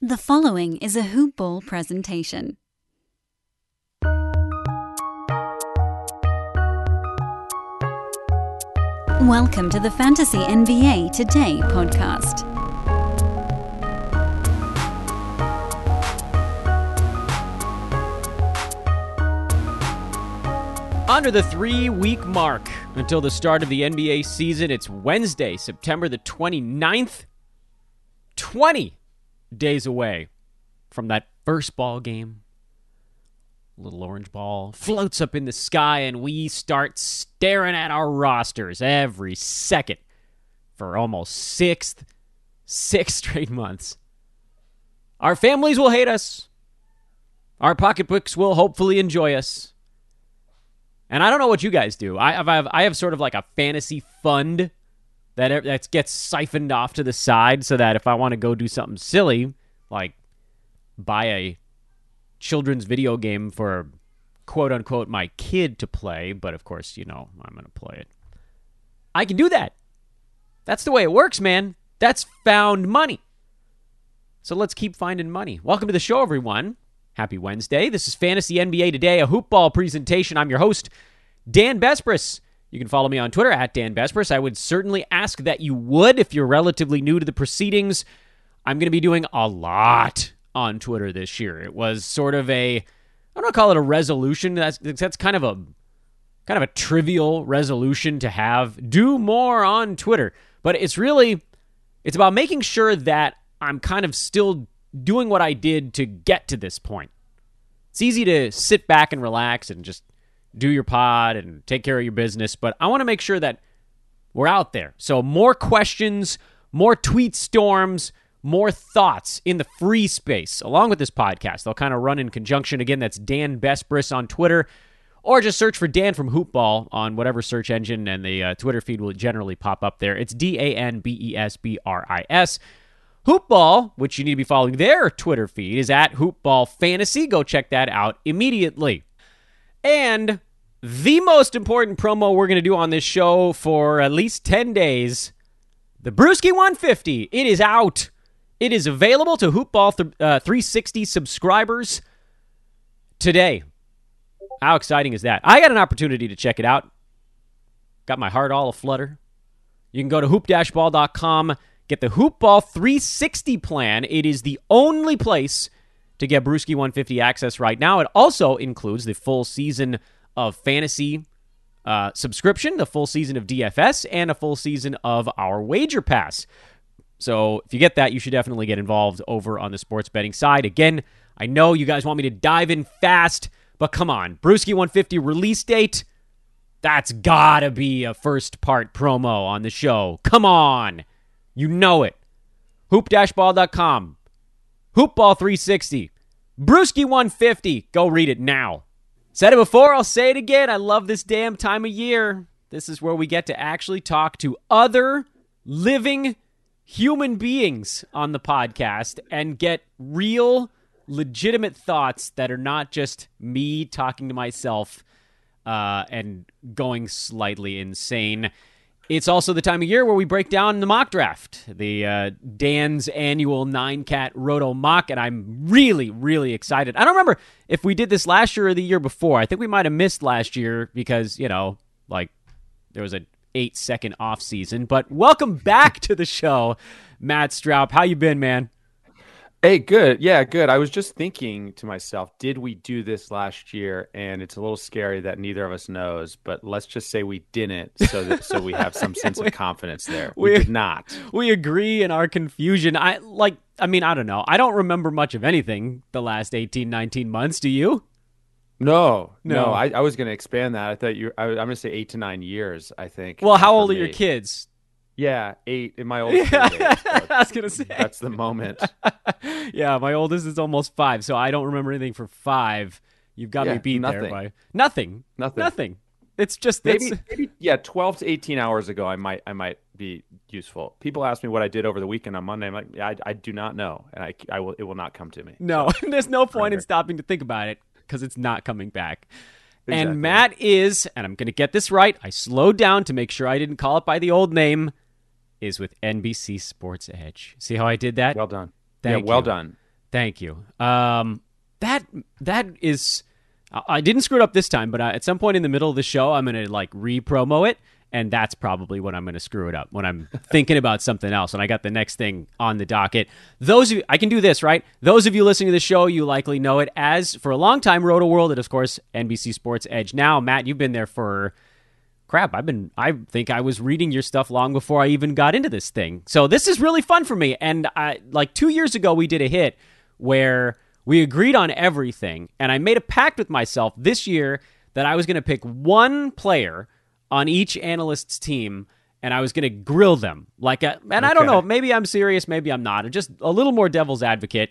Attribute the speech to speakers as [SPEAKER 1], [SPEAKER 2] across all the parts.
[SPEAKER 1] The following is a Hoop Ball presentation. Welcome to the Fantasy NBA Today podcast.
[SPEAKER 2] Under the three week mark until the start of the NBA season, it's Wednesday, September the 29th. 20 days away from that first ball game. Little orange ball floats up in the sky, and we start staring at our rosters every second for almost six, six straight months. Our families will hate us. Our pocketbooks will hopefully enjoy us. And I don't know what you guys do. I have, I have, I have sort of like a fantasy fund that that gets siphoned off to the side so that if I want to go do something silly, like buy a children's video game for quote unquote my kid to play, but of course, you know, I'm going to play it. I can do that. That's the way it works, man. That's found money. So let's keep finding money. Welcome to the show, everyone. Happy Wednesday. This is Fantasy NBA Today, a hoopball presentation. I'm your host, Dan Besbris. You can follow me on Twitter at Dan Besbris. I would certainly ask that you would if you're relatively new to the proceedings. I'm going to be doing a lot on Twitter this year. It was sort of a, I don't call it a resolution. That's that's kind of a kind of a trivial resolution to have. Do more on Twitter, but it's really it's about making sure that I'm kind of still doing what I did to get to this point. It's easy to sit back and relax and just do your pod and take care of your business, but I want to make sure that we're out there. So, more questions, more tweet storms, more thoughts in the free space along with this podcast. They'll kind of run in conjunction. Again, that's Dan Besbris on Twitter, or just search for Dan from Hoopball on whatever search engine, and the uh, Twitter feed will generally pop up there. It's D A N B E S B R I S. Hoopball, which you need to be following their Twitter feed, is at Hoopball Fantasy. Go check that out immediately. And the most important promo we're going to do on this show for at least 10 days the Brewski 150. It is out. It is available to Hoopball th- uh, 360 subscribers today. How exciting is that? I got an opportunity to check it out. Got my heart all aflutter. You can go to hoop-ball.com Get the Hoopball 360 plan. It is the only place to get Brewski 150 access right now. It also includes the full season of fantasy uh, subscription, the full season of DFS, and a full season of our wager pass. So if you get that, you should definitely get involved over on the sports betting side. Again, I know you guys want me to dive in fast, but come on. Brewski 150 release date. That's gotta be a first part promo on the show. Come on. You know it. Hoop-ball.com. Hoopball 360. Brewski 150. Go read it now. Said it before, I'll say it again. I love this damn time of year. This is where we get to actually talk to other living human beings on the podcast and get real, legitimate thoughts that are not just me talking to myself uh, and going slightly insane. It's also the time of year where we break down the mock draft, the uh, Dan's annual nine cat roto mock, and I'm really, really excited. I don't remember if we did this last year or the year before. I think we might have missed last year because you know, like there was an eight second off season. But welcome back to the show, Matt Stroup. How you been, man?
[SPEAKER 3] Hey, good. Yeah, good. I was just thinking to myself, did we do this last year? And it's a little scary that neither of us knows, but let's just say we didn't so that so we have some sense of confidence there. We, we did not.
[SPEAKER 2] We agree in our confusion. I like I mean, I don't know. I don't remember much of anything the last 18, 19 months, do you?
[SPEAKER 3] No, no. no I, I, was going to expand that. I thought you. I, am going to say eight to nine years. I think.
[SPEAKER 2] Well, how old are your kids?
[SPEAKER 3] Yeah, eight in my oldest. Yeah. Days,
[SPEAKER 2] I was gonna say
[SPEAKER 3] that's the moment.
[SPEAKER 2] yeah, my oldest is almost five, so I don't remember anything for five. You've got
[SPEAKER 3] yeah,
[SPEAKER 2] me beat
[SPEAKER 3] nothing.
[SPEAKER 2] there by nothing.
[SPEAKER 3] Nothing.
[SPEAKER 2] Nothing. It's just
[SPEAKER 3] maybe, it's... maybe yeah, twelve to eighteen hours ago, I might I might be useful. People ask me what I did over the weekend on Monday. I'm like, yeah, I, I do not know, and I, I will it will not come to me.
[SPEAKER 2] No, so, there's no point in stopping to think about it because it's not coming back. Exactly. And Matt is, and I'm going to get this right. I slowed down to make sure I didn't call it by the old name is with NBC Sports Edge. See how I did that?
[SPEAKER 3] Well done.
[SPEAKER 2] Thank
[SPEAKER 3] yeah, well
[SPEAKER 2] you.
[SPEAKER 3] done.
[SPEAKER 2] Thank you. Um, that that is, I didn't screw it up this time, but uh, at some point in the middle of the show, I'm gonna like re-promo it, and that's probably when I'm gonna screw it up when I'm thinking about something else, and I got the next thing on the docket. Those of you, I can do this right. Those of you listening to the show, you likely know it as for a long time, Rotoworld, and of course NBC Sports Edge. Now, Matt, you've been there for crap, I've been I think I was reading your stuff long before I even got into this thing. So this is really fun for me. And I like 2 years ago we did a hit where we agreed on everything and I made a pact with myself this year that I was going to pick one player on each analyst's team and I was going to grill them. Like a, and I don't know, maybe I'm serious, maybe I'm not. Just a little more devil's advocate.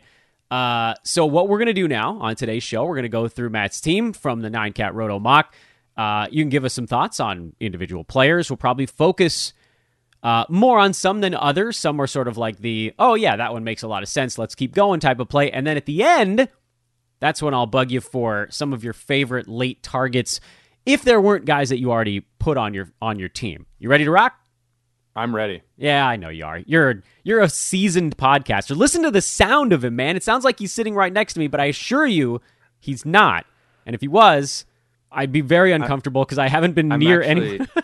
[SPEAKER 2] Uh, so what we're going to do now on today's show, we're going to go through Matt's team from the 9 Cat Roto mock. Uh, you can give us some thoughts on individual players. We'll probably focus uh, more on some than others. Some are sort of like the, oh, yeah, that one makes a lot of sense. Let's keep going type of play. And then at the end, that's when I'll bug you for some of your favorite late targets if there weren't guys that you already put on your on your team. You ready to rock?
[SPEAKER 3] I'm ready.
[SPEAKER 2] Yeah, I know you are. You're you're a seasoned podcaster. Listen to the sound of him, man. It sounds like he's sitting right next to me, but I assure you, he's not. And if he was, I'd be very uncomfortable because I haven't been
[SPEAKER 3] I'm
[SPEAKER 2] near
[SPEAKER 3] actually-
[SPEAKER 2] any.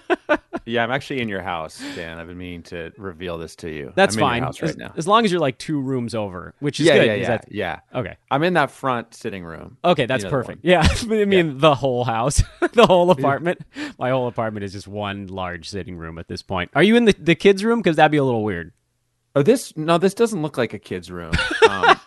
[SPEAKER 3] Yeah, I'm actually in your house, Dan. I've been meaning to reveal this to you.
[SPEAKER 2] That's
[SPEAKER 3] I'm in
[SPEAKER 2] fine. as,
[SPEAKER 3] right now.
[SPEAKER 2] as long as you're like two rooms over, which is
[SPEAKER 3] yeah,
[SPEAKER 2] good.
[SPEAKER 3] yeah, yeah, yeah.
[SPEAKER 2] Okay.
[SPEAKER 3] I'm in that front sitting room.
[SPEAKER 2] Okay, that's
[SPEAKER 3] You know
[SPEAKER 2] perfect. Yeah, I mean the whole house, the whole apartment. My whole apartment is just one large sitting room at this point. Are you in the the kids' room? Because that'd be a little weird.
[SPEAKER 3] Oh, this no, this doesn't look like a kid's room. Um,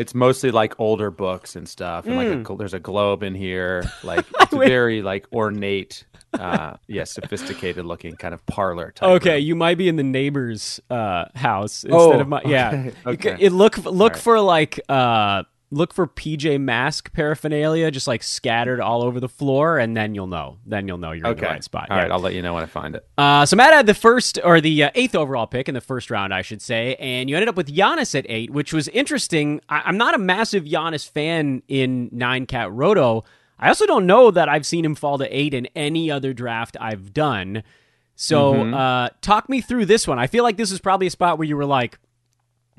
[SPEAKER 3] it's mostly like older books and stuff, and like a, there's a globe in here. Like it's very like ornate, uh, yeah, sophisticated looking kind of parlor type.
[SPEAKER 2] Okay,
[SPEAKER 3] room.
[SPEAKER 2] you might be in the neighbor's uh, house instead
[SPEAKER 3] Oh,
[SPEAKER 2] of my. Yeah,
[SPEAKER 3] okay, okay.
[SPEAKER 2] It look look
[SPEAKER 3] right.
[SPEAKER 2] for like uh look for PJ Mask paraphernalia just like scattered all over the floor, and then you'll know. Then you'll know you're in the right spot.
[SPEAKER 3] All
[SPEAKER 2] Yeah.
[SPEAKER 3] right, I'll let you know when I find it.
[SPEAKER 2] Uh, so Matt had the first or the uh, eighth overall pick in the first round, I should say, and you ended up with Giannis at eight, which was interesting. I- I'm not a massive Giannis fan in nine cat roto. I also don't know that I've seen him fall to eight in any other draft I've done. So
[SPEAKER 3] Mm-hmm.
[SPEAKER 2] uh, talk me through this one. I feel like this is probably a spot where you were like,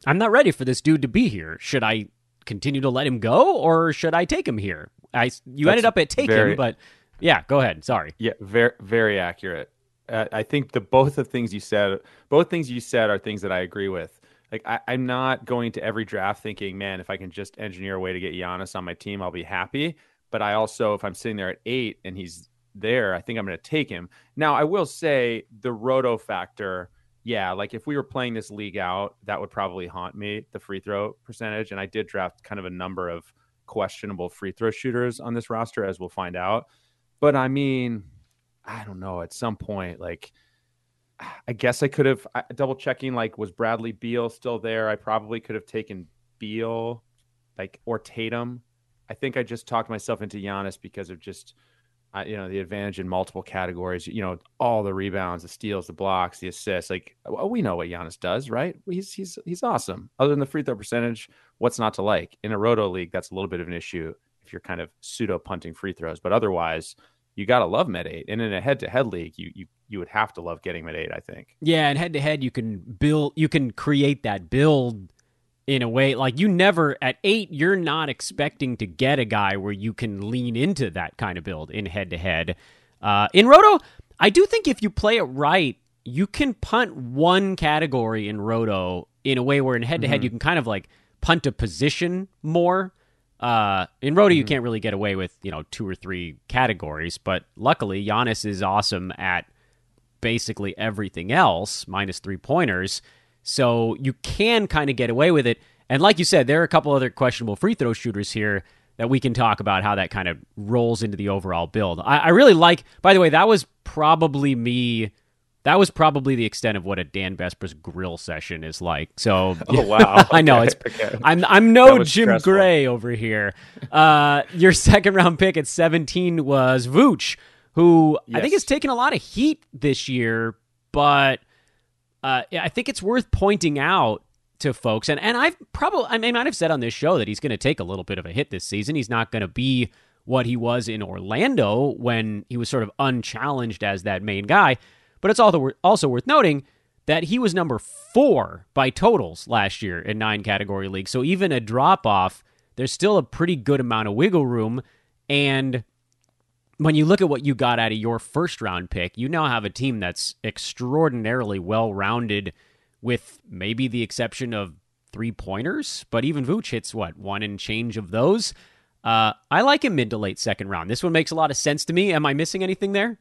[SPEAKER 2] I'm not ready for this dude to be here. Should I continue to let him go or should I take him here? I you ended up at take
[SPEAKER 3] very-
[SPEAKER 2] him, but yeah, go ahead. Sorry.
[SPEAKER 3] Yeah, very very accurate. Uh, I think the both of things you said, both things you said are things that I agree with. Like I, I'm not going to every draft thinking, man, if I can just engineer a way to get Giannis on my team, I'll be happy. But I also, if I'm sitting there at eight and he's there, I think I'm going to take him. Now, I will say the roto factor. Yeah, like if we were playing this league out, that would probably haunt me, the free throw percentage. And I did draft kind of a number of questionable free throw shooters on this roster, as we'll find out. But I mean, I don't know. At some point, like, I guess I could have double checking. Like, was Bradley Beal still there? I probably could have taken Beal, like, or Tatum. I think I just talked myself into Giannis because of just, you know, the advantage in multiple categories. You know, all the rebounds, the steals, the blocks, the assists. Like, we know what Giannis does, right? He's he's he's awesome. Other than the free throw percentage, what's not to like? In a roto league, that's a little bit of an issue if you're kind of pseudo punting free throws. But otherwise, you gotta love Med Eight. And in a head to head league, you you you would have to love getting Med Eight. I think.
[SPEAKER 2] Yeah, and head to head, you can build, you can create that build in a way like you never at eight. You're not expecting to get a guy where you can lean into that kind of build in head to head. Uh, In Roto, I do think if you play it right, you can punt one category in Roto in a way where in head to head you can kind of like punt a position more. Uh, in Roto, you can't really get away with you know two or three categories, but luckily Giannis is awesome at basically everything else, minus three pointers. So you can kind of get away with it. And like you said, there are a couple other questionable free throw shooters here that we can talk about how that kind of rolls into the overall build. I, I really like, by the way, that was probably me. That was probably the extent of what a Dan Besbris's grill session is like. So,
[SPEAKER 3] Oh, wow.
[SPEAKER 2] I know it's.
[SPEAKER 3] okay.
[SPEAKER 2] I'm I'm no Jim
[SPEAKER 3] stressful.
[SPEAKER 2] Gray over here. Uh, your second round pick at 17 was Vooch, who I think
[SPEAKER 3] Yes.
[SPEAKER 2] has taken a lot of heat this year, but uh, I think it's worth pointing out to folks, and, and I've probably, I mean, I've said on this show that he's going to take a little bit of a hit this season. He's not going to be what he was in Orlando when he was sort of unchallenged as that main guy. But it's also worth noting that he was number four by totals last year in nine category leagues. So even a drop off, there's still a pretty good amount of wiggle room. And when you look at what you got out of your first round pick, you now have a team that's extraordinarily well rounded, with maybe the exception of three pointers. But even Vooch hits what one and change of those. Uh, I like him mid to late second round. This one makes a lot of sense to me. Am I missing anything there?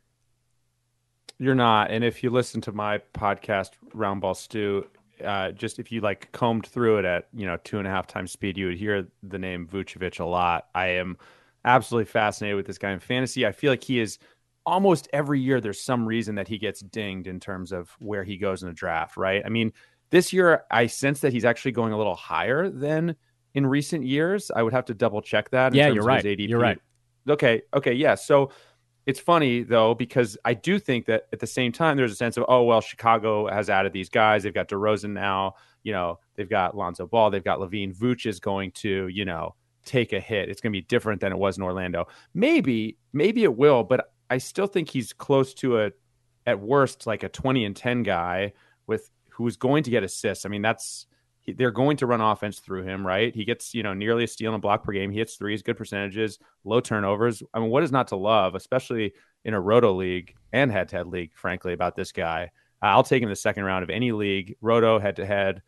[SPEAKER 3] You're not. And if you listen to my podcast, Roundball Stew, uh, just if you like combed through it at you know two and a half times speed, you would hear the name Vucevic a lot. I am absolutely fascinated with this guy in fantasy. I feel like he is almost every year. There's some reason that he gets dinged in terms of where he goes in the draft. Right? I mean, this year I sense that he's actually going a little higher than in recent years. I would have to double check that.
[SPEAKER 2] yeah, you're right. You're right.
[SPEAKER 3] Okay. Okay. Yeah. So it's funny though because I do think that at the same time there's a sense of oh well Chicago has added these guys they've got DeRozan now you know they've got Lonzo Ball they've got LaVine Vooch is going to you know take a hit it's going to be different than it was in Orlando maybe maybe it will but I still think he's close to a at worst like a 20 and 10 guy with who's going to get assists I mean that's they're going to run offense through him, right? He gets, you know, nearly a steal and a block per game. He hits threes, good percentages, low turnovers. I mean, what is not to love, especially in a roto league and head to head league, frankly, about this guy? I'll take him the second round of any league, roto head to head.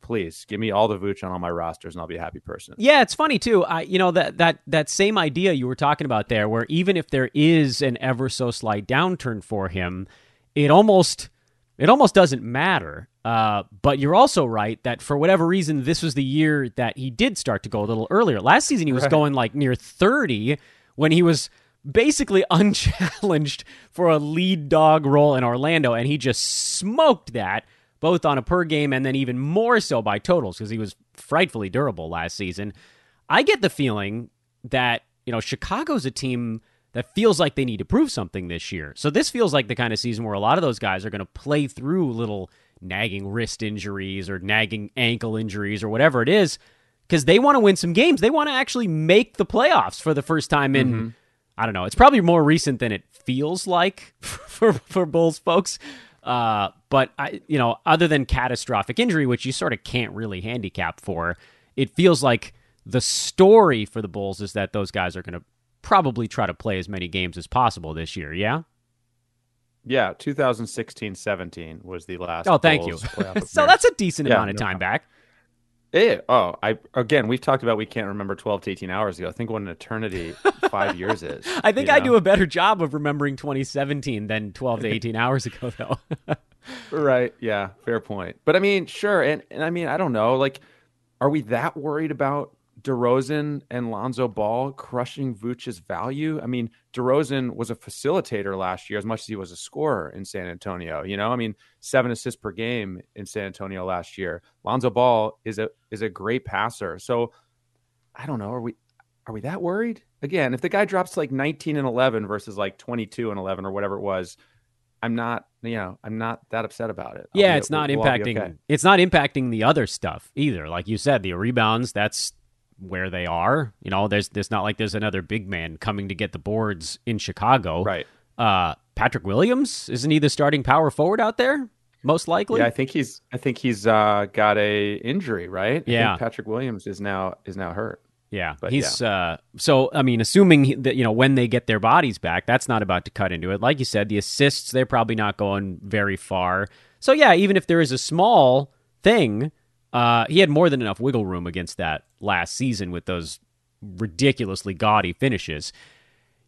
[SPEAKER 3] Please give me all the Vooch on all my rosters, and I'll be a happy person.
[SPEAKER 2] Yeah, it's funny too. I, you know, that that that same idea you were talking about there, where even if there is an ever so slight downturn for him, it almost it almost doesn't matter uh, but you're also right that for whatever reason, this was the year that he did start to go a little earlier. Last season, he was right. going like near 30 when he was basically unchallenged for a lead dog role in Orlando, and he just smoked that both on a per game and then even more so by totals because he was frightfully durable last season. I get the feeling that, you know, Chicago's a team that feels like they need to prove something this year. So this feels like the kind of season where a lot of those guys are going to play through little nagging wrist injuries or nagging ankle injuries or whatever it is because they want to win some games. They want to actually make the playoffs for the first time in mm-hmm. I don't know. It's probably more recent than it feels like for for Bulls folks. Uh, but I, you know, other than catastrophic injury, which you sort of can't really handicap for, it feels like the story for the Bulls is that those guys are going to probably try to play as many games as possible this year. Yeah.
[SPEAKER 3] Yeah, 2016-17 was the last.
[SPEAKER 2] Oh, thank you. so that's a decent yeah, amount of no time back.
[SPEAKER 3] Yeah. Oh, I again, we've talked about we can't remember 12 to 18 hours ago. I think what an eternity five years is.
[SPEAKER 2] I think I know? do a better job of remembering 2017 than 12 to 18 hours ago, though.
[SPEAKER 3] right. Yeah. Fair point. But I mean, sure. And, and I mean, I don't know. Like, are we that worried about DeRozan and Lonzo Ball crushing Vooch's value. I mean, DeRozan was a facilitator last year as much as he was a scorer in San Antonio. You know, I mean, seven assists per game in San Antonio last year. Lonzo Ball is a is a great passer. So I don't know. Are we are we that worried? Again, if the guy drops like 19 and 11 versus like 22 and 11 or whatever it was, I'm not, you know, I'm not that upset about it.
[SPEAKER 2] I'll yeah, it's not we'll impacting. Okay. It's not impacting the other stuff either. Like you said, the rebounds. That's where they are. You know, there's there's not like there's another big man coming to get the boards in Chicago.
[SPEAKER 3] Right.
[SPEAKER 2] Uh, Patrick Williams isn't he the starting power forward out there? Most likely.
[SPEAKER 3] Yeah, I think he's I think he's uh, got a injury. Right.
[SPEAKER 2] Yeah.
[SPEAKER 3] Patrick Williams is now is now hurt.
[SPEAKER 2] Yeah, but he's yeah. Uh, so. I mean, assuming that you know when they get their bodies back, that's not about to cut into it. Like you said, the assists they're probably not going very far. So yeah, even if there is a small thing, uh, he had more than enough wiggle room against that last season with those ridiculously gaudy finishes.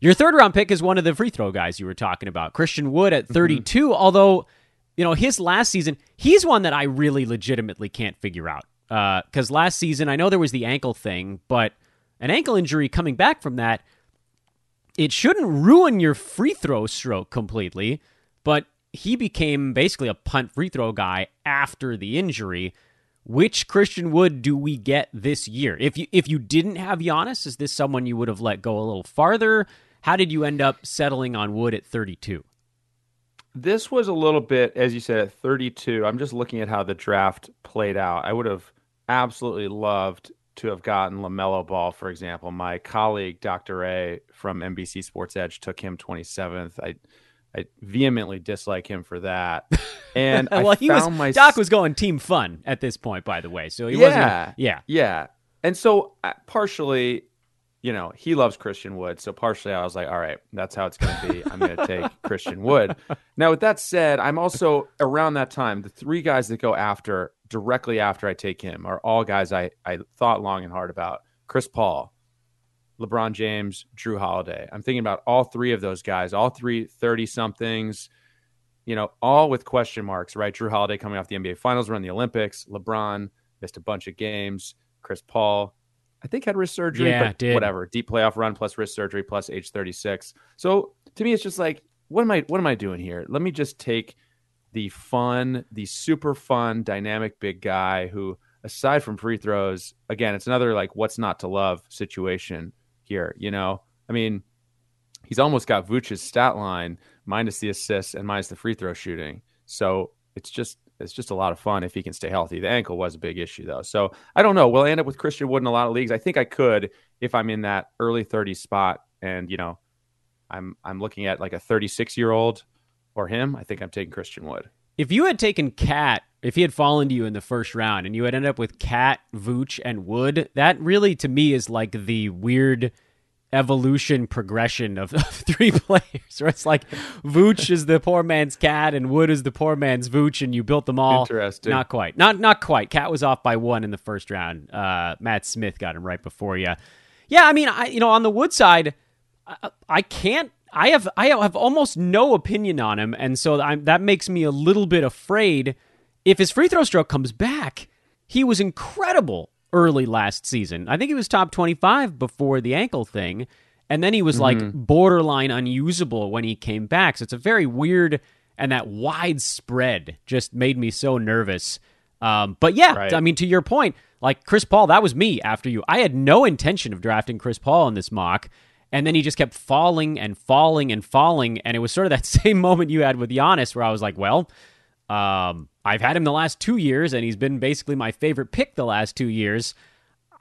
[SPEAKER 2] Your third round pick is one of the free throw guys you were talking about, Christian Wood at mm-hmm. 32. Mm-hmm. Although, you know, his last season, he's one that I really legitimately can't figure out. Because uh, last season, I know there was the ankle thing, but an ankle injury coming back from that, it shouldn't ruin your free throw stroke completely. But he became basically a punt free throw guy after the injury. Which Christian Wood do we get this year? If you if you didn't have Giannis, is this someone you would have let go a little farther? How did you end up settling on Wood at 32?
[SPEAKER 3] This was a little bit, as you said, at 32. I'm just looking at how the draft played out. I would have absolutely loved to have gotten LaMelo Ball, for example. My colleague, Dr. A from NBC Sports Edge, took him 27th. I I vehemently dislike him for that. And
[SPEAKER 2] well,
[SPEAKER 3] I
[SPEAKER 2] he
[SPEAKER 3] found
[SPEAKER 2] was
[SPEAKER 3] my
[SPEAKER 2] Doc was going team fun at this point, by the way. So he
[SPEAKER 3] yeah,
[SPEAKER 2] wasn't. Yeah,
[SPEAKER 3] yeah. And so uh, partially, you know, he loves Christian Wood. So partially, I was like, all right, that's how it's going to be. I'm going to take Christian Wood. Now, with that said, I'm also around that time. The three guys that go after directly after I take him are all guys I I thought long and hard about. Chris Paul, LeBron James, Jrue Holiday. I'm thinking about all three of those guys, all three 30 somethings, you know, all with question marks, right? Jrue Holiday coming off the NBA Finals, run the Olympics. LeBron missed a bunch of games. Chris Paul, I think had wrist surgery,
[SPEAKER 2] Yeah,
[SPEAKER 3] but
[SPEAKER 2] did.
[SPEAKER 3] whatever. Deep playoff run plus wrist surgery plus age 36. So to me, it's just like, what am I? What am I doing here? Let me just take the fun, the super fun, dynamic big guy who, aside from free throws, again, it's another like what's not to love situation here. You know, I mean, he's almost got Vooch's stat line minus the assists and minus the free throw shooting. So it's just it's just a lot of fun if he can stay healthy. The ankle was a big issue though. So I don't know. Will I end up with Christian Wood in a lot of leagues? I think I could if I'm in that early 30s spot and you know I'm I'm looking at like a 36 year old or him. I think I'm taking Christian Wood.
[SPEAKER 2] If you had taken Cat, if he had fallen to you in the first round, and you had ended up with Cat, Vooch, and Wood, that really to me is like the weird evolution progression of, of three players. Where it's like Vooch is the poor man's Cat, and Wood is the poor man's Vooch, and you built them all.
[SPEAKER 3] Interesting.
[SPEAKER 2] Not quite. Not not quite. Cat was off by one in the first round. Uh, Matt Smith got him right before you. Yeah, I mean, I you know on the Wood side, I, I can't. I have I have almost no opinion on him, and so I'm, that makes me a little bit afraid. If his free throw stroke comes back, he was incredible early last season. I think he was top 25 before the ankle thing, and then he was like borderline unusable when he came back. So it's a very weird and that widespread just made me so nervous. Um, but yeah,
[SPEAKER 3] Right.
[SPEAKER 2] I mean, to your point, like Chris Paul, that was me after you. I had no intention of drafting Chris Paul in this mock. And then he just kept falling and falling and falling. And it was sort of that same moment you had with Giannis where I was like, well, um, I've had him the last two years, and he's been basically my favorite pick the last two years.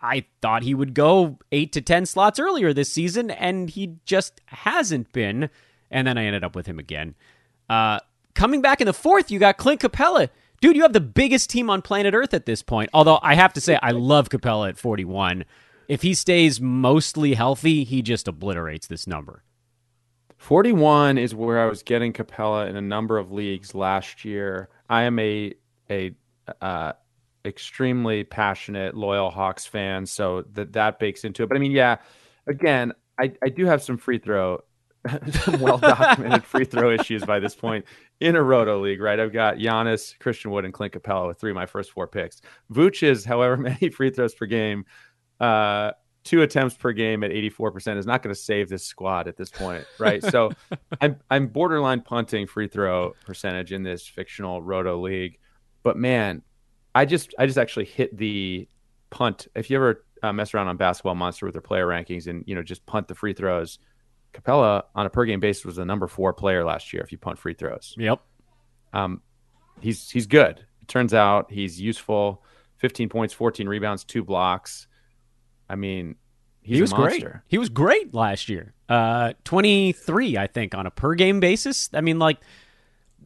[SPEAKER 2] I thought he would go eight to 10 slots earlier this season, and he just hasn't been. And then I ended up with him again. Uh, coming back in the fourth, you got Clint Capela. Dude, you have the biggest team on planet Earth at this point. Although I have to say, I love Capela at 41. If he stays mostly healthy, he just obliterates this number.
[SPEAKER 3] 41 is where I was getting Capela in a number of leagues last year. I am a a uh, extremely passionate, loyal Hawks fan, so that that bakes into it. But I mean, yeah, again, I, I do have some free throw, some well documented free throw issues by this point in a roto league, right? I've got Giannis, Christian Wood, and Clint Capela with three of my first four picks. Vooch is however many free throws per game. Uh, two attempts per game at 84% is not going to save this squad at this point, right? so I'm I'm borderline punting free throw percentage in this fictional roto league. But man, I just I just actually hit the punt. If you ever uh, mess around on Basketball Monster with their player rankings and you know just punt the free throws, Capela on a per game basis was the number four player last year. If you punt free throws,
[SPEAKER 2] Yep.
[SPEAKER 3] um, he's he's good. It turns out he's useful. 15 points, 14 rebounds, two blocks. I mean,
[SPEAKER 2] he was great. He was great last year. Uh, 23, I think, on a per game basis. I mean, like,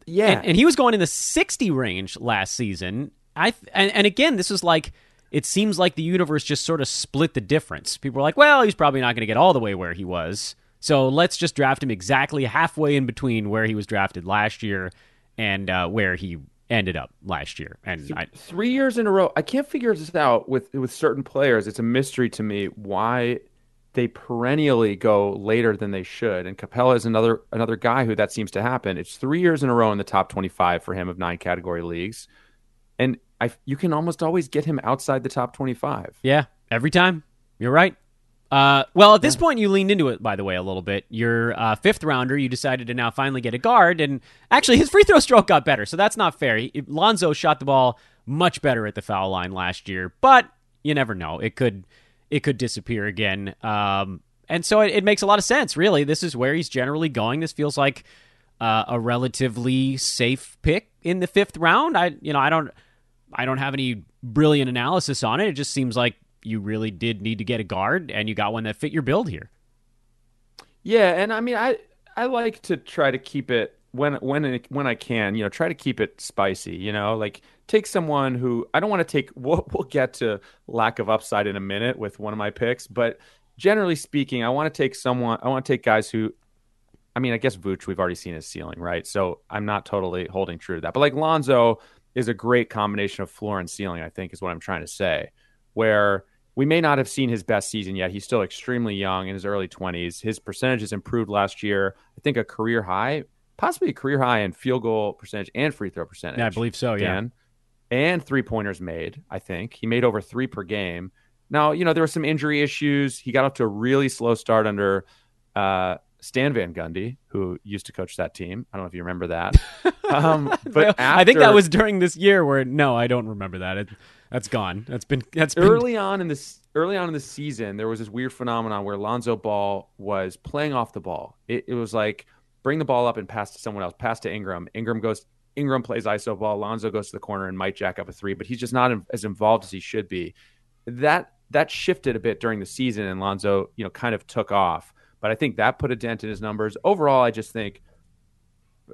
[SPEAKER 3] Yeah,
[SPEAKER 2] and, and he was going in the 60 range last season. I th- and, and again, this is like it seems like the universe just sort of split the difference. People were like, "Well, he's probably not going to get all the way where he was, so let's just draft him exactly halfway in between where he was drafted last year and uh, where he ended up last year." And I,
[SPEAKER 3] three years in a row. I can't figure this out with with certain players. It's a mystery to me why they perennially go later than they should. And Capela is another another guy who that seems to happen. It's three years in a row in the top twenty five for him of nine category leagues, and I you can almost always get him outside the top twenty five.
[SPEAKER 2] Yeah, every time. You're right. Uh, well, at this point, you leaned into it, by the way, a little bit. Your uh, fifth rounder, you decided to now finally get a guard, and actually, his free throw stroke got better, so that's not fair. He, Lonzo shot the ball much better at the foul line last year, but you never know; it could it could disappear again. Um, and so it, it makes a lot of sense. Really, this is where he's generally going. This feels like uh, a relatively safe pick in the fifth round. I you know I don't I don't have any brilliant analysis on it. It just seems like you really did need to get a guard, and you got one that fit your build here.
[SPEAKER 3] Yeah, and I mean, I I like to try to keep it when when when I can, you know, try to keep it spicy. You know, like take someone who I don't want to take. We'll, we'll get to lack of upside in a minute with one of my picks, but generally speaking, I want to take someone. I want to take guys who. I mean, I guess Vooch we've already seen his ceiling, right? So I'm not totally holding true to that. But like Lonzo is a great combination of floor and ceiling. I think is what I'm trying to say. Where we may not have seen his best season yet. He's still extremely young in his early 20s. His percentage has improved last year. I think a career high, possibly a career high in field goal percentage and free throw percentage.
[SPEAKER 2] Yeah, I believe so. Yeah. Dan.
[SPEAKER 3] And three pointers made, I think. He made over three per game. Now, you know, there were some injury issues. He got off to a really slow start under uh, Stan Van Gundy, who used to coach that team. I don't know if you remember that.
[SPEAKER 2] Um, but after, I think that was during this year where, no, I don't remember that. It, that's gone. That's been that's been...
[SPEAKER 3] early on in this early on in the season. There was this weird phenomenon where Lonzo Ball was playing off the ball. It, it was like bring the ball up and pass to someone else. Pass to Ingram. Ingram goes. Ingram plays iso ball. Lonzo goes to the corner and might jack up a three, but he's just not as involved as he should be. That that shifted a bit during the season, and Lonzo, you know, kind of took off. But I think that put a dent in his numbers. Overall, I just think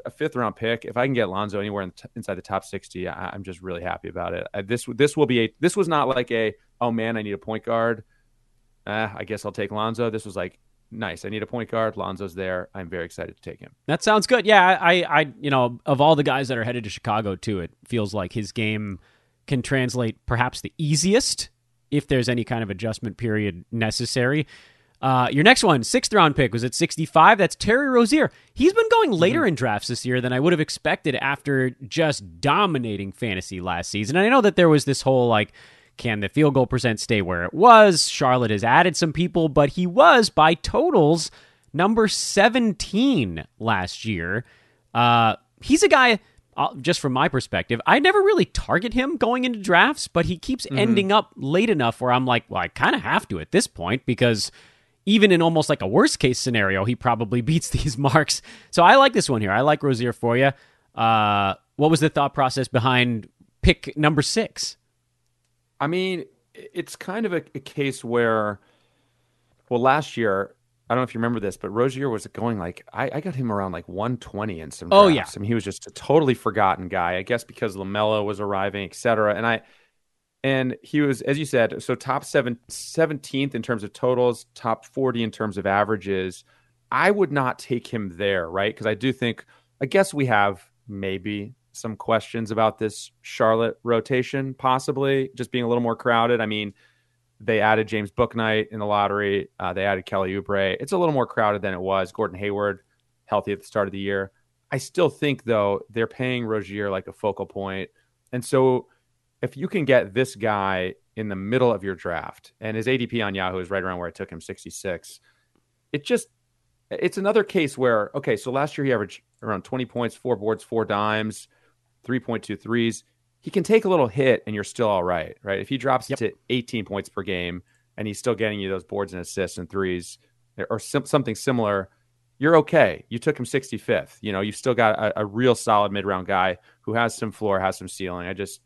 [SPEAKER 3] a fifth round pick. If I can get Lonzo anywhere in t- inside the top sixty, I- am just really happy about it. I, this this will be a this was not like a oh man I need a point guard. Eh, I guess I'll take Lonzo. This was like nice. I need a point guard. Lonzo's there. I'm very excited to take him.
[SPEAKER 2] That sounds good. Yeah, I I you know of all the guys that are headed to Chicago too, it feels like his game can translate perhaps the easiest if there's any kind of adjustment period necessary. Uh, your next one, sixth round pick, was at 65. That's Terry Rozier. He's been going later mm-hmm. in drafts this year than I would have expected after just dominating fantasy last season. And I know that there was this whole like, can the field goal percent stay where it was? Charlotte has added some people, but he was by totals number 17 last year. Uh, he's a guy uh, just from my perspective, I never really target him going into drafts, but he keeps mm-hmm. ending up late enough where I'm like, well, I kind of have to at this point because even in almost like a worst case scenario, he probably beats these marks. So I like this one here. I like Rozier for you. Uh, what was the thought process behind pick number six?
[SPEAKER 3] I mean, it's kind of a, a case where, well, last year I don't know if you remember this, but Rozier was going like I, I got him around like 120 in some. Drafts. Oh yeah, I mean he was just a totally forgotten guy. I guess because Lamelo was arriving, etc. And I and he was, as you said, so top seven, 17th in terms of totals, top 40 in terms of averages. I would not take him there, right? Because I do think, I guess we have maybe some questions about this Charlotte rotation, possibly just being a little more crowded. I mean, they added James Bouknight in the lottery. Uh, they added Kelly Oubre. It's a little more crowded than it was. Gordon Hayward, healthy at the start of the year. I still think, though, they're paying Rozier like a focal. And so if you can get this guy in the middle of your draft and his ADP on Yahoo is right around where I took him 66, it just it's another case where okay, so last year he averaged around 20 points, four boards, four dimes, 3.2 threes. He can take a little hit and you're still all right, right? If he drops yep. to 18 points per game and he's still getting you those boards and assists and threes or sim- something similar, you're okay. You took him 65th. You know, you've still got a, a real solid mid round guy who has some floor, has some ceiling. I just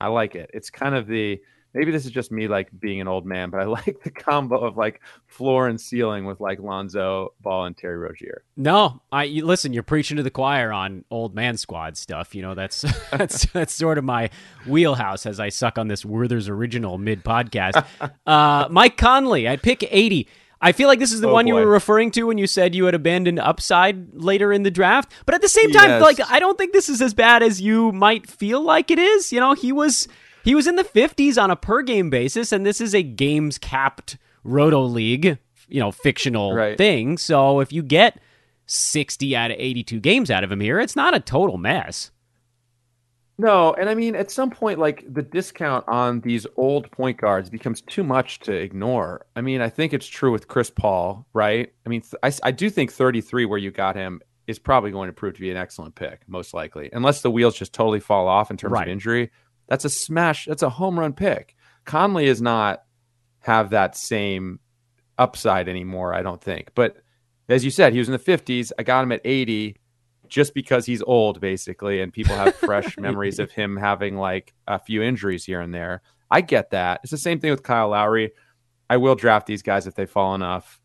[SPEAKER 3] I like it. It's kind of the maybe this is just me like being an old man, but I like the combo of like floor and ceiling with like Lonzo Ball and Terry Rozier.
[SPEAKER 2] No, I you, listen. You're preaching to the choir on old man squad stuff. You know that's that's that's sort of my wheelhouse as I suck on this Werther's original mid podcast. uh, Mike Conley, I pick eighty. I feel like this is the oh, one boy. you were referring to when you said you had abandoned upside later in the draft. But at the same time, yes. like I don't think this is as bad as you might feel like it is. You know, he was he was in the 50s on a per game basis, and this is a games capped roto league, you know, fictional right. thing. So if you get 60 out of 82 games out of him here, it's not a total mess.
[SPEAKER 3] No, and I mean at some point like the discount on these old point guards becomes too much to ignore. I mean, I think it's true with Chris Paul, right? I mean, I, I do think 33 where you got him is probably going to prove to be an excellent pick, most likely. Unless the wheels just totally fall off in terms right. of injury. That's a smash, that's a home run pick. Conley is not have that same upside anymore, I don't think. But as you said, he was in the 50s. I got him at 80 just because he's old, basically, and people have fresh memories of him having like a few injuries here and there. I get that. It's the same thing with Kyle Lowry. I will draft these guys if they fall enough.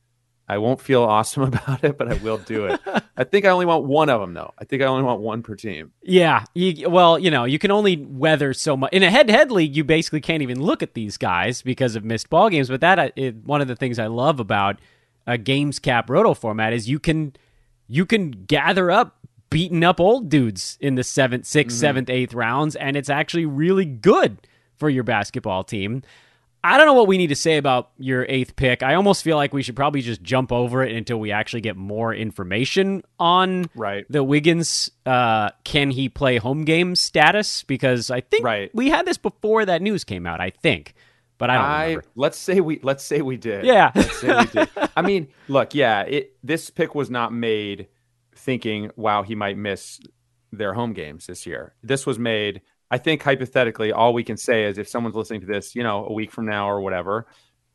[SPEAKER 3] I won't feel awesome about it, but I will do it. I think I only want one of them though. I think I only want one per team.
[SPEAKER 2] Yeah, you, well, you know, you can only weather so much in a head-to-head league. You basically can't even look at these guys because of missed ball games. But that uh, one of the things I love about a games cap roto format is you can you can gather up beaten up old dudes in the seventh, 6th mm-hmm. seventh, eighth rounds, and it's actually really good for your basketball team. I don't know what we need to say about your eighth pick. I almost feel like we should probably just jump over it until we actually get more information on
[SPEAKER 3] right.
[SPEAKER 2] the Wiggins. Uh, can he play home game status? Because I think
[SPEAKER 3] right.
[SPEAKER 2] we had this before that news came out. I think, but I don't I, remember.
[SPEAKER 3] Let's say we let's say we did.
[SPEAKER 2] Yeah.
[SPEAKER 3] let's say we did. I mean, look, yeah, it this pick was not made thinking, wow, he might miss their home games this year. This was made I think hypothetically, all we can say is if someone's listening to this, you know, a week from now or whatever,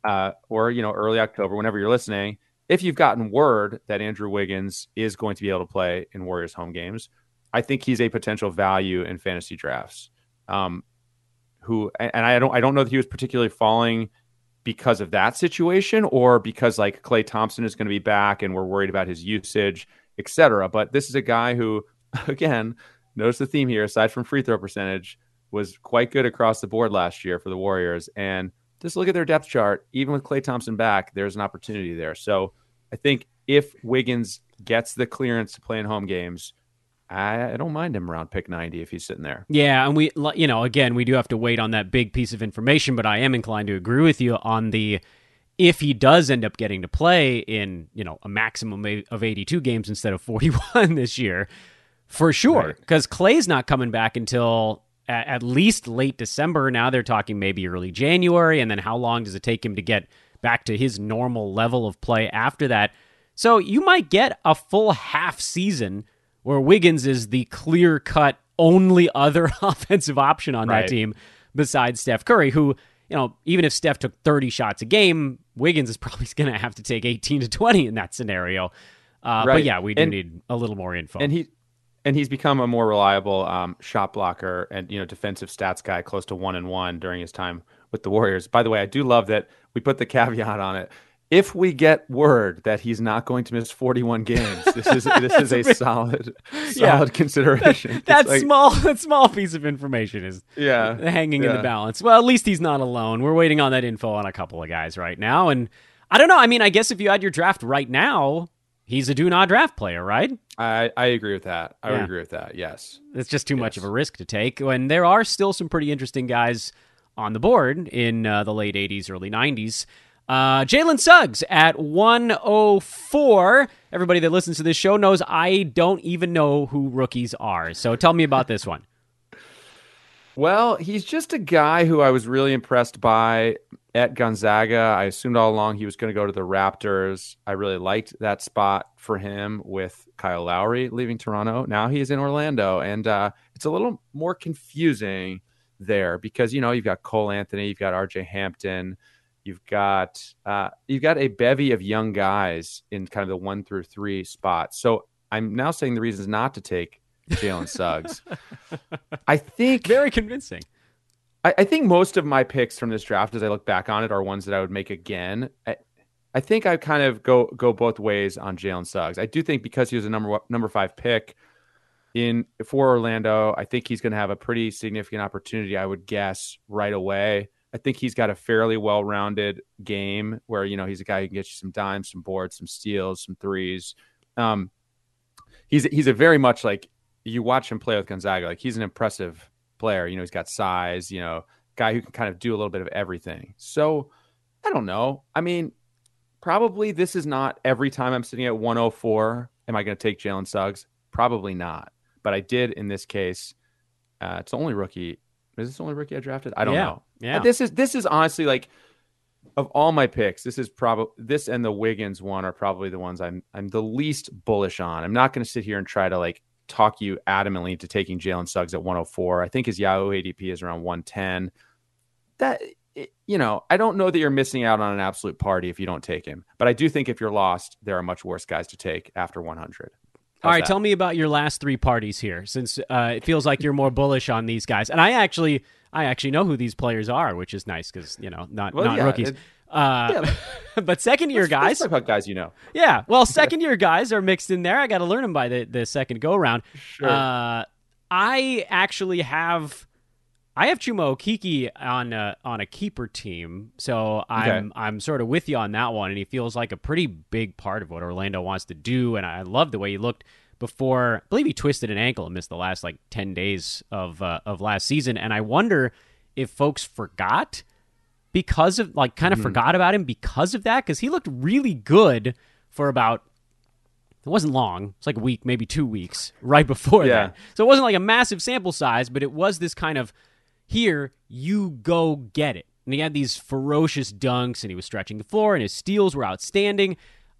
[SPEAKER 3] uh, or you know, early October, whenever you're listening, if you've gotten word that Andrew Wiggins is going to be able to play in Warriors home games, I think he's a potential value in fantasy drafts. Um, who and I don't I don't know that he was particularly falling because of that situation or because like Klay Thompson is going to be back and we're worried about his usage, etc. But this is a guy who, again, notice the theme here, aside from free throw percentage, was quite good across the board last year for the Warriors. And just look at their depth chart. Even with Klay Thompson back, there's an opportunity there. So I think if Wiggins gets the clearance to play in home games, I, I don't mind him around pick 90 if he's sitting there.
[SPEAKER 2] Yeah. And we, you know, again, we do have to wait on that big piece of information, but I am inclined to agree with you on the if he does end up getting to play in, you know, a maximum of 82 games instead of 41 this year, for sure. Because right. Klay's not coming back until at, at, least late December. Now they're talking maybe early January. And then how long does it take him to get back to his normal level of play after that? So you might get a full half season where Wiggins is the clear cut only other offensive option on right. that team besides Steph Curry, who, you know, even if Steph took 30 shots a game, Wiggins is probably going to have to take 18 to 20 in that scenario. Uh, right. But yeah, we do and, need a little more info.
[SPEAKER 3] And he and he's become a more reliable um, shot blocker and you know defensive stats guy, close to one and one during his time with the Warriors. By the way, I do love that we put the caveat on it. If we get word that he's not going to miss 41 games, this is this is a solid solid yeah. consideration.
[SPEAKER 2] that like, small that small piece of information is
[SPEAKER 3] yeah
[SPEAKER 2] hanging
[SPEAKER 3] yeah.
[SPEAKER 2] in the balance. Well, at least he's not alone. We're waiting on that info on a couple of guys right now, and I don't know. I mean, I guess if you had your draft right now, he's a do not draft player, right?
[SPEAKER 3] I, I agree with that. I yeah. would agree with that. Yes.
[SPEAKER 2] It's just too yes. much of a risk to take. And there are still some pretty interesting guys on the board in uh, the late 80s, early 90s. Uh, Jalen Suggs at 104. Everybody that listens to this show knows I don't even know who rookies are. So tell me about this one.
[SPEAKER 3] Well, he's just a guy who I was really impressed by at Gonzaga. I assumed all along he was going to go to the Raptors. I really liked that spot for him with Kyle Lowry leaving Toronto. Now he is in Orlando, and uh, it's a little more confusing there because you know you've got Cole Anthony, you've got R.J. Hampton, you've got uh, you've got a bevy of young guys in kind of the one through three spots. So I'm now saying the reasons not to take Jalen Suggs. I think
[SPEAKER 2] very convincing.
[SPEAKER 3] I, I, think most of my picks from this draft, as I look back on it, are ones that I would make again. I, I think I kind of go go both ways on Jalen Suggs. I do think because he was a number number five pick in for Orlando, I think he's going to have a pretty significant opportunity. I would guess right away. I think he's got a fairly well rounded game where you know he's a guy who can get you some dimes, some boards, some steals, some threes. Um, he's he's a very much like you watch him play with Gonzaga, like he's an impressive player. You know, he's got size, you know, guy who can kind of do a little bit of everything. So I don't know. I mean, probably this is not every time I'm sitting at 104. Am I going to take Jalen Suggs? Probably not. But I did in this case. Uh, it's only rookie. Is this the only rookie I drafted? I don't
[SPEAKER 2] yeah.
[SPEAKER 3] know.
[SPEAKER 2] Yeah.
[SPEAKER 3] This is this is honestly like of all my picks, this is probably this and the Wiggins one are probably the ones I'm I'm the least bullish on. I'm not going to sit here and try to like talk you adamantly into taking Jalen Suggs at 104. I think his Yahoo ADP is around 110. That you know, I don't know that you're missing out on an absolute party if you don't take him, but I do think if you're lost, there are much worse guys to take after 100.
[SPEAKER 2] All right, that? tell me about your last three parties here, since uh, it feels like you're more bullish on these guys. And I actually, I actually know who these players are, which is nice because you know not
[SPEAKER 3] Well,
[SPEAKER 2] not
[SPEAKER 3] yeah,
[SPEAKER 2] rookies.
[SPEAKER 3] it-
[SPEAKER 2] uh, but second year guys,
[SPEAKER 3] Let's about guys you know.
[SPEAKER 2] yeah. Well, second year guys are mixed in there. I got to learn them by the, the second go round.
[SPEAKER 3] Sure.
[SPEAKER 2] Uh, I actually have I have Chuma Okeke on a, on a keeper team, so I'm
[SPEAKER 3] Okay.
[SPEAKER 2] I'm sort of with you on that one, and he feels like a pretty big part of what Orlando wants to do, and I love the way he looked before. I believe he twisted an ankle and missed the last like ten days of uh, of last season, and I wonder if folks forgot because of like kind of forgot about him because of that because he looked really good for about it wasn't long it's like a week maybe two weeks right before
[SPEAKER 3] Yeah.
[SPEAKER 2] that so it wasn't like a massive sample size but it was this kind of here you go get it and he had these ferocious dunks and he was stretching the floor and his steals were outstanding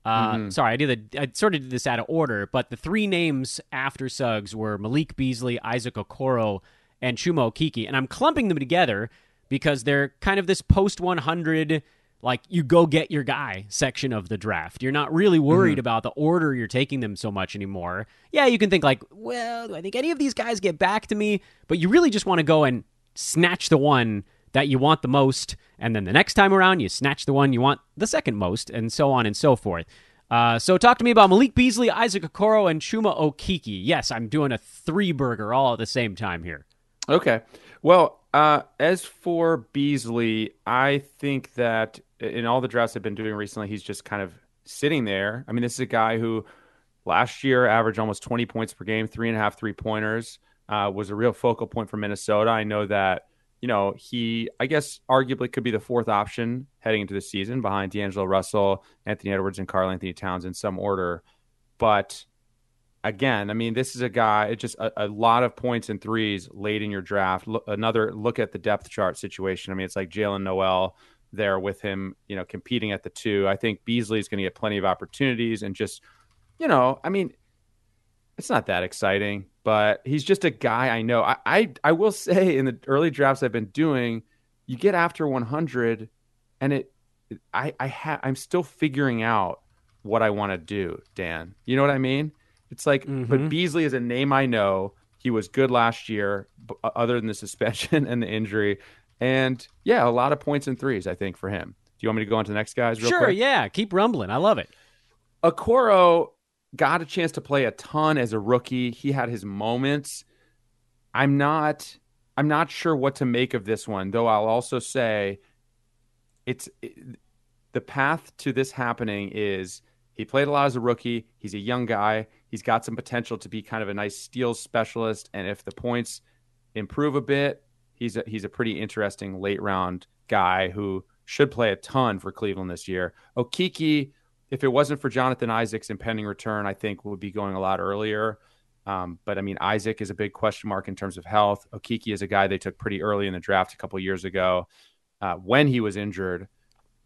[SPEAKER 2] uh, Sorry, I did. The, I sort of did this out of order, but the three names after Suggs were Malik Beasley, Isaac Okoro, and Chuma Okeke, and I'm clumping them together because they're kind of this post 100 like you go get your guy section of the draft. You're not really worried about the order you're taking them so much anymore. Yeah, you can think like, well, do I think any of these guys get back to me? But you really just want to go and snatch the one that you want the most, and then the next time around you snatch the one you want the second most, and so on and so forth. Uh, so talk to me about Malik Beasley, Isaac Okoro, and Chuma Okeke. Yes, I'm doing a three burger all at the same time here.
[SPEAKER 3] Okay. Well, uh, as for Beasley, I think that in all the drafts I've been doing recently, he's just kind of sitting there. I mean, this is a guy who last year averaged almost 20 points per game, three and a half three pointers, uh, was a real focal point for Minnesota. I know that, you know, he, I guess, arguably could be the fourth option heading into the season behind D'Angelo Russell, Anthony Edwards, and Karl-Anthony Towns in some order. But again, I mean, this is a guy, it's just a, a lot of points and threes late in your draft. Look, another look at the depth chart situation. I mean, it's like Jaylen Nowell there with him, you know, competing at the two. I think Beasley's going to get plenty of opportunities and just, you know, I mean, it's not that exciting, but he's just a guy I know. I, I, I will say in the early drafts I've been doing, you get after 100 and it, I, I ha- I'm still figuring out what I want to do, Dan. You know what I mean? It's like, but
[SPEAKER 2] Mhm.
[SPEAKER 3] Beasley is a name I know. He was good last year, b- other than the suspension and the injury. And yeah, a lot of points and threes, I think, for him. Do you want me to go on to the next guys real
[SPEAKER 2] sure,
[SPEAKER 3] quick?
[SPEAKER 2] yeah, keep rumbling. I love it.
[SPEAKER 3] Okoro got a chance to play a ton as a rookie. He had his moments. I'm not I'm not sure what to make of this one, though I'll also say it's it, the path to this happening is he played a lot as a rookie. He's a young guy. He's got some potential to be kind of a nice steals specialist and if the points improve a bit, he's a, he's a pretty interesting late round guy who should play a ton for Cleveland this year. Okeke if it wasn't for Jonathan Isaac's impending return, I think we'd be going a lot earlier. Um, but I mean, Isaac is a big question mark in terms of health. Okeke is a guy they took pretty early in the draft a couple years ago uh, when he was injured,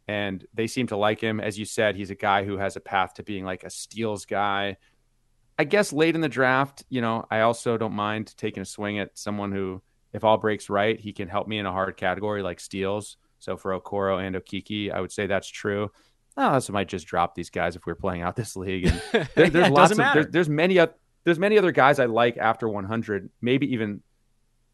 [SPEAKER 3] and they seem to like him. As you said, he's a guy who has a path to being like a steals guy. I guess late in the draft, you know, I also don't mind taking a swing at someone who, if all breaks right, he can help me in a hard category like steals. So for Okoro and Okeke, I would say that's true. Oh, so I might just drop these guys if we're playing out this league. And there, there's
[SPEAKER 2] it
[SPEAKER 3] lots of there's, there's many oth- there's many other guys I like after 100, maybe even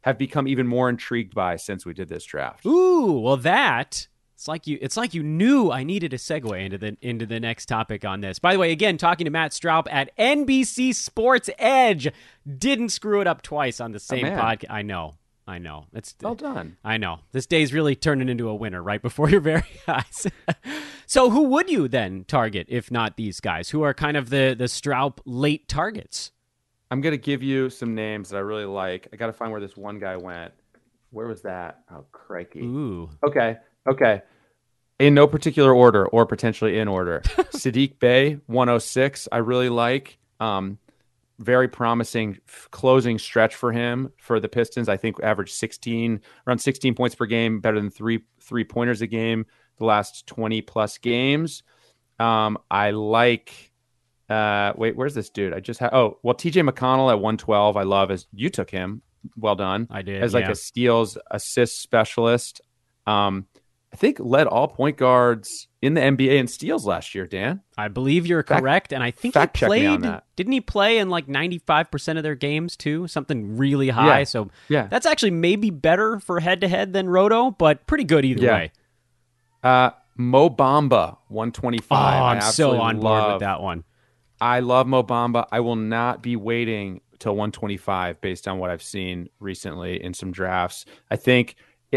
[SPEAKER 3] have become even more intrigued by since we did this draft.
[SPEAKER 2] Ooh, well that it's like you it's like you knew I needed a segue into the into the next topic on this. By the way, again, talking to Matt Stroup at NBC Sports Edge. Didn't screw it up twice on the same
[SPEAKER 3] man.
[SPEAKER 2] podcast. I know. I know. It's
[SPEAKER 3] Well done.
[SPEAKER 2] I know. This day's really turning into a winner right before your very eyes. so who would you then target if not these guys who are kind of the the Stroup late targets?
[SPEAKER 3] I'm gonna give you some names that I really like. I got to find where this one guy went. Where was that? Oh, crikey.
[SPEAKER 2] Ooh.
[SPEAKER 3] Okay. Okay. In no particular order or potentially in order. Saddiq Bey, 106, I really like. Um, very promising f- closing stretch for him for the Pistons. I think averaged 16, around 16 points per game, better than three three pointers a game the last 20 plus games. Um, I like. Uh, wait, where's this dude? I just had. Oh, well, TJ McConnell at 112. I love as you took him. Well done
[SPEAKER 2] I did.
[SPEAKER 3] as like
[SPEAKER 2] yeah.
[SPEAKER 3] a steals assist specialist. Um, I think led all point guards in the NBA in steals last year. Dan,
[SPEAKER 2] I believe you're
[SPEAKER 3] Fact-
[SPEAKER 2] correct, and I think
[SPEAKER 3] fact
[SPEAKER 2] he played. Didn't he play in like 95 percent of their games too? Something really high.
[SPEAKER 3] Yeah.
[SPEAKER 2] So
[SPEAKER 3] yeah,
[SPEAKER 2] that's actually maybe better for head to head than Roto, but pretty good either
[SPEAKER 3] Yeah.
[SPEAKER 2] way.
[SPEAKER 3] uh, Mo Bamba, one twenty
[SPEAKER 2] Oh,
[SPEAKER 3] five.
[SPEAKER 2] I'm so on board with that one.
[SPEAKER 3] I love Mo Bamba. I will not be waiting till 125 based on what I've seen recently in some drafts. I think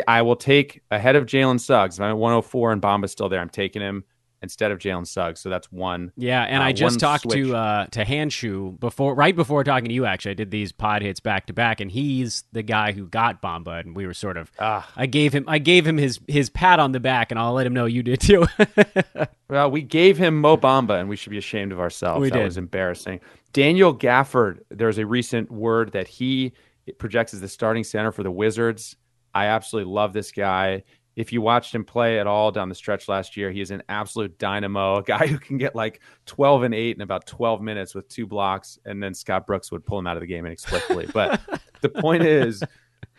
[SPEAKER 3] I will take ahead of Jalen Suggs. If I'm at 104 and Bamba's still there, I'm taking him instead of Jalen Suggs. So that's one.
[SPEAKER 2] Yeah, and
[SPEAKER 3] Uh,
[SPEAKER 2] I just talked
[SPEAKER 3] switch.
[SPEAKER 2] to uh, to Hanshu before, right before talking to you. Actually, I did these pod hits back to back, and he's the guy who got Bamba, and we were sort of.
[SPEAKER 3] Ah.
[SPEAKER 2] I gave him, I gave him his his pat on the back, and I'll let him know you did too.
[SPEAKER 3] Well, we gave him Mo Bamba, and we should be ashamed of ourselves.
[SPEAKER 2] We
[SPEAKER 3] that
[SPEAKER 2] did.
[SPEAKER 3] was embarrassing. Daniel Gafford, there's a recent word that he projects as the starting center for the Wizards. I absolutely love this guy. If you watched him play at all down the stretch last year, he is an absolute dynamo, a guy who can get like 12 and 8 in about 12 minutes with two blocks, and then Scott Brooks would pull him out of the game inexplicably. But the point is,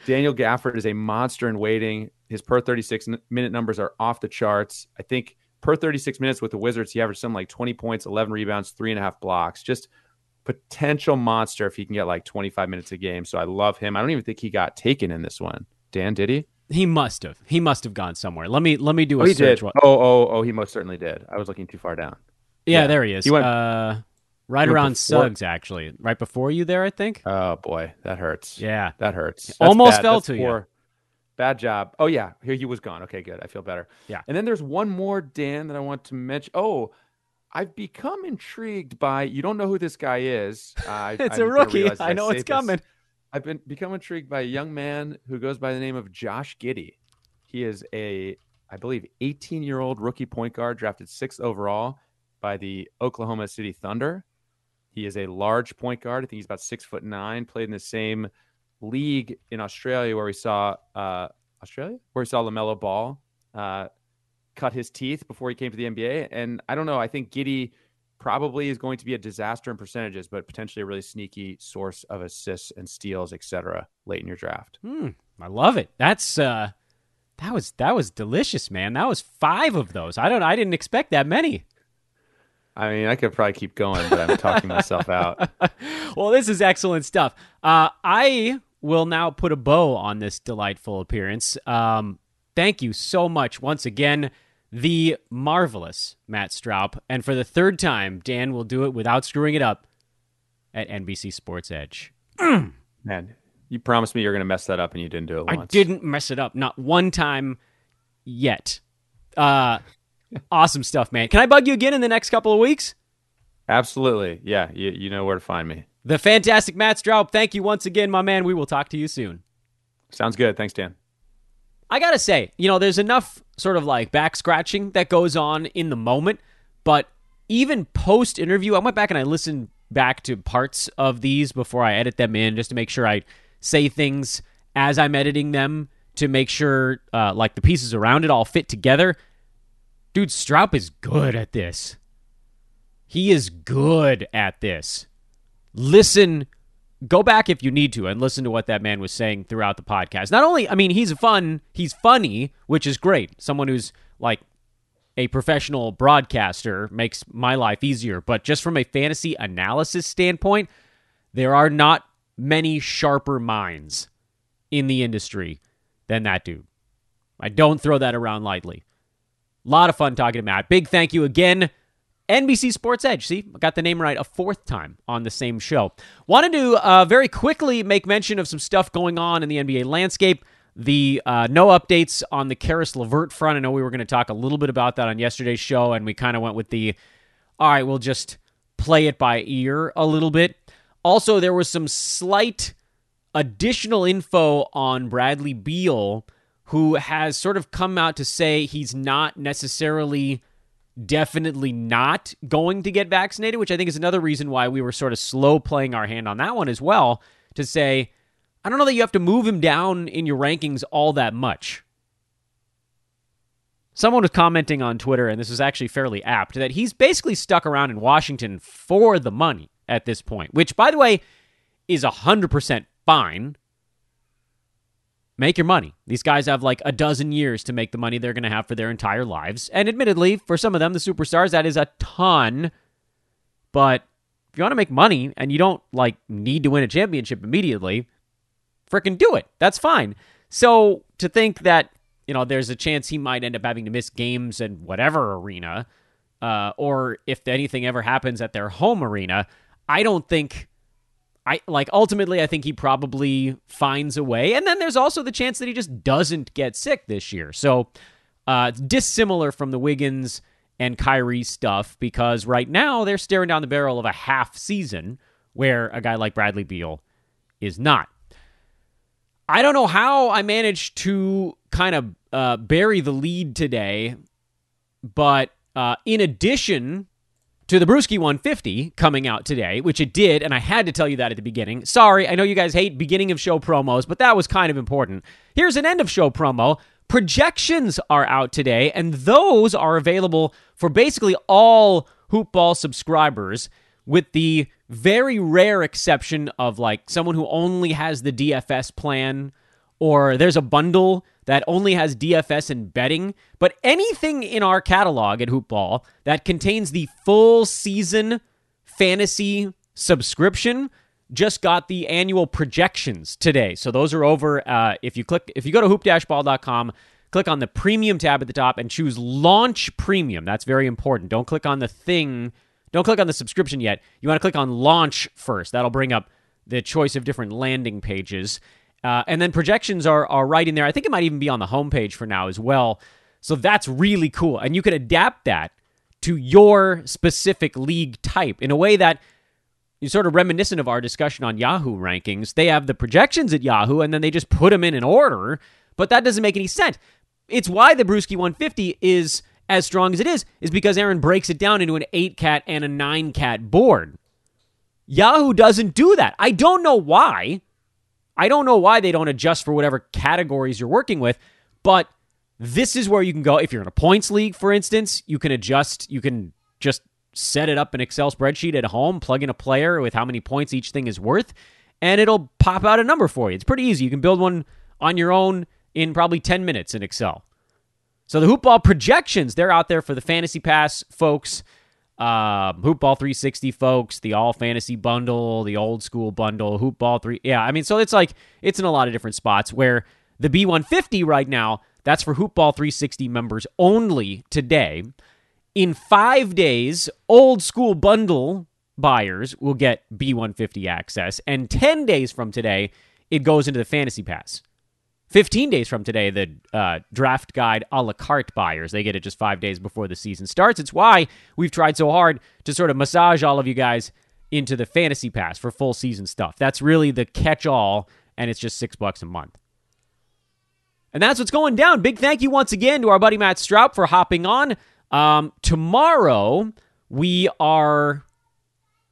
[SPEAKER 3] Daniel Gafford is a monster in waiting. His per 36 minute numbers are off the charts. I think per 36 minutes with the Wizards, he averaged something like 20 points, 11 rebounds, three and a half blocks. Just potential monster if he can get like 25 minutes a game. So I love him. I don't even think he got taken in this one. Dan, did he?
[SPEAKER 2] he must have. He must have gone somewhere. Let me let me do a
[SPEAKER 3] Oh, he
[SPEAKER 2] search.
[SPEAKER 3] did. Oh, oh, oh, he most certainly did. I was looking too far down.
[SPEAKER 2] yeah,
[SPEAKER 3] yeah.
[SPEAKER 2] there he is.
[SPEAKER 3] He went-
[SPEAKER 2] uh, right
[SPEAKER 3] he
[SPEAKER 2] around
[SPEAKER 3] before-
[SPEAKER 2] Suggs, actually, right before you there, I think.
[SPEAKER 3] Oh boy, that hurts.
[SPEAKER 2] Yeah,
[SPEAKER 3] That hurts. That's
[SPEAKER 2] Almost
[SPEAKER 3] bad.
[SPEAKER 2] fell
[SPEAKER 3] That's
[SPEAKER 2] to you.
[SPEAKER 3] poor. Bad job. Oh yeah, here he was gone. Okay, good. I feel better.
[SPEAKER 2] Yeah.
[SPEAKER 3] And then there's one more Dan that I want to mention. Oh, I've become intrigued by. You don't know who this guy is. Uh,
[SPEAKER 2] it's a rookie. I know it's
[SPEAKER 3] this. I've been become intrigued by a young man who goes by the name of Josh Giddey. He is a, I believe, 18 year old rookie point guard drafted sixth overall by the Oklahoma City Thunder. He is a large point guard. I think he's about six foot nine. Played in the same league in Australia where we saw uh, Australia where we saw LaMelo Ball uh, cut his teeth before he came to the NBA. And I don't know. I think Giddey probably is going to be a disaster in percentages, but potentially a really sneaky source of assists and steals, etc. Late in your draft.
[SPEAKER 2] Hmm, I love it. That's uh, that was that was delicious, man. That was five of those. I don't. I didn't expect that many.
[SPEAKER 3] I mean, I could probably keep going, but I'm talking myself out.
[SPEAKER 2] well, this is excellent stuff. Uh, I will now put a bow on this delightful appearance. Um, thank you so much once again, the marvelous Matt Stroup, and for the third time, Dan will do it without screwing it up at NBC Sports Edge.
[SPEAKER 3] Man, you promised me you're going to mess that up, and you didn't do it
[SPEAKER 2] I
[SPEAKER 3] once.
[SPEAKER 2] didn't mess it up, not one time yet. Uh, awesome stuff, man. Can I bug you again in the next couple of weeks?
[SPEAKER 3] Absolutely. Yeah, you, you know where to find me.
[SPEAKER 2] The fantastic Matt Stroup, thank you once again, my man. We will talk to you soon.
[SPEAKER 3] Sounds good. Thanks, Dan.
[SPEAKER 2] I gotta say, you know, there's enough sort of like back scratching that goes on in the moment, but even post interview, I went back and I listened back to parts of these before I edit them in just to make sure I say things as I'm editing them to make sure uh, like the pieces around it all fit together. Dude, Stroup is good at this. He is good at this. Listen go back if you need to and listen to what that man was saying throughout the podcast. Not only, I mean, he's fun, he's funny, which is great. Someone who's like a professional broadcaster makes my life easier, but just from a fantasy analysis standpoint, there are not many sharper minds in the industry than that dude. I don't throw that around lightly. A lot of fun talking to Matt. Big thank you again. NBC Sports Edge. See, got the name right a fourth time on the same show. Wanted to uh, very quickly make mention of some stuff going on in the NBA landscape. The uh, no updates on the Caris LeVert front. I know we were going to talk a little bit about that on yesterday's show, and we kind of went with the all right, we'll just play it by ear a little bit. Also, there was some slight additional info on Bradley Beal, who has sort of come out to say he's not necessarily definitely not going to get vaccinated, which I think is another reason why we were sort of slow playing our hand on that one as well to say, I don't know that you have to move him down in your rankings all that much. Someone was commenting on Twitter, and this is actually fairly apt, that he's basically stuck around in Washington for the money at this point, which, by the way, is 100% fine. Make your money. These guys have like a dozen years to make the money they're going to have for their entire lives. And admittedly, for some of them, the superstars, that is a ton. But if you want to make money and you don't like need to win a championship immediately, freaking do it. That's fine. So to think that, you know, there's a chance he might end up having to miss games in whatever arena, uh, or if anything ever happens at their home arena, I don't think I like ultimately I think he probably finds a way. And then there's also the chance that he just doesn't get sick this year. So uh dissimilar from the Wiggins and Kyrie stuff because right now they're staring down the barrel of a half season where a guy like Bradley Beal is not. I don't know how I managed to kind of uh, bury the lead today, but uh, in addition to the Brewski 150 coming out today, which it did, and I had to tell you that at the beginning. Sorry, I know you guys hate beginning of show promos, but that was kind of important. Here's an end of show promo. Projections are out today, and those are available for basically all Hoopball subscribers, with the very rare exception of like someone who only has the DFS plan, or there's a bundle that only has DFS and betting, but anything in our catalog at Hoopball that contains the full season fantasy subscription just got the annual projections today. So those are over. Uh, if you click, if you go to hoop-ball.com, click on the premium tab at the top and choose launch premium. That's very important. Don't click on the thing. Don't click on the subscription yet. You want to click on launch first. That'll bring up the choice of different landing pages. Uh, and then projections are, are right in there. I think it might even be on the homepage for now as well. So that's really cool. And you can adapt that to your specific league type in a way that is sort of reminiscent of our discussion on Yahoo rankings. They have the projections at Yahoo and then they just put them in an order, but that doesn't make any sense. It's why the Brewski 150 is as strong as it is, is because Aaron breaks it down into an 8 cat and a 9 cat board. Yahoo doesn't do that. I don't know why. I don't know why they don't adjust for whatever categories you're working with, but this is where you can go. If you're in a points league, for instance, you can adjust, you can just set it up an Excel spreadsheet at home, plug in a player with how many points each thing is worth, and it'll pop out a number for you. It's pretty easy. You can build one on your own in probably 10 minutes in Excel. So the hoopball projections, they're out there for the fantasy pass folks uh, Hoopball 360 folks, the all fantasy bundle, the old school bundle, Hoopball 3. Yeah, I mean, so it's like, it's in a lot of different spots where the B150 right now, that's for Hoopball 360 members only today. In five days, old school bundle buyers will get B150 access. And 10 days from today, it goes into the fantasy pass. 15 days from today, the uh, draft guide a la carte buyers, they get it just five days before the season starts. It's why we've tried so hard to sort of massage all of you guys into the fantasy pass for full season stuff. That's really the catch all, and it's just six bucks a month. And that's what's going down. Big thank you once again to our buddy Matt Stroup for hopping on. Um, tomorrow, we are.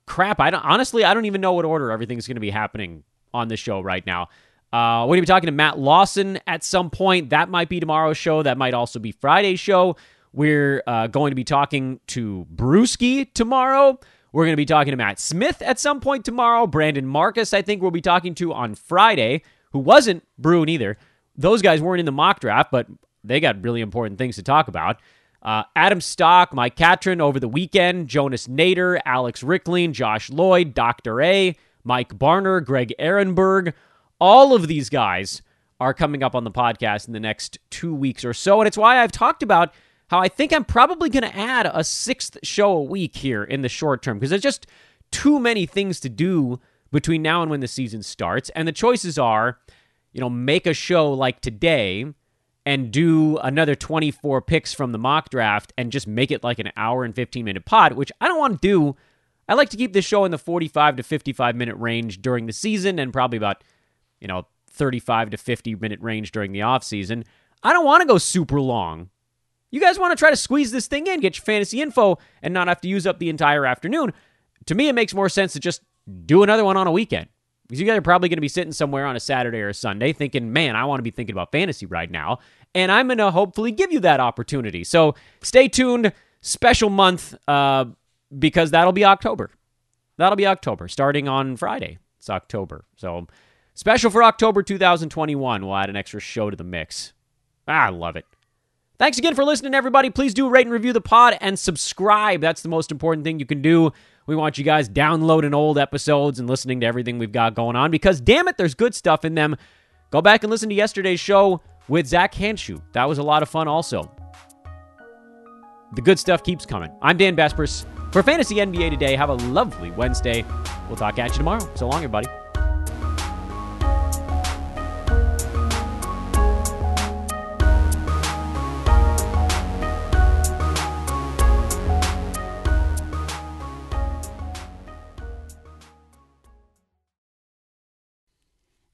[SPEAKER 2] Crap, I don't honestly I don't even know what order everything's going to be happening on the show right now. Uh, we're going to be talking to Matt Lawson at some point. That might be tomorrow's show. That might also be Friday's show. We're uh, going to be talking to Brewski tomorrow. We're going to be talking to Matt Smith at some point tomorrow. Brandon Marcus, I think we'll be talking to on Friday, who wasn't Bruin either. Those guys weren't in the mock draft, but they got really important things to talk about. Uh, Adam Stock, Mike Catron over the weekend, Jonas Nader, Alex Rikleen, Josh Lloyd, Dr. A, Mike Barner, Greg Ehrenberg, all of these guys are coming up on the podcast in the next two weeks or so. And it's why I've talked about how I think I'm probably going to add a sixth show a week here in the short term because there's just too many things to do between now and when the season starts. And the choices are, you know, make a show like today and do another 24 picks from the mock draft and just make it like an hour and 15 minute pod, which I don't want to do. I like to keep this show in the 45 to 55 minute range during the season and probably about you know, 35 to 50 minute range during the offseason. I don't want to go super long. You guys want to try to squeeze this thing in, get your fantasy info, and not have to use up the entire afternoon. To me, it makes more sense to just do another one on a weekend. Because you guys are probably going to be sitting somewhere on a Saturday or a Sunday thinking, man, I want to be thinking about fantasy right now. And I'm going to hopefully give you that opportunity. So stay tuned. Special month uh, because that'll be October. That'll be October, starting on Friday. It's October. So Special for October 2021. We'll add an extra show to the mix. Ah, I love it. Thanks again for listening, everybody. Please do rate and review the pod and subscribe. That's the most important thing you can do. We want you guys downloading old episodes and listening to everything we've got going on because, damn it, there's good stuff in them. Go back and listen to yesterday's show with Zach Hanshu. That was a lot of fun, also. The good stuff keeps coming. I'm Dan Besbris. For Fantasy NBA today, have a lovely Wednesday. We'll talk at you tomorrow. So long, everybody.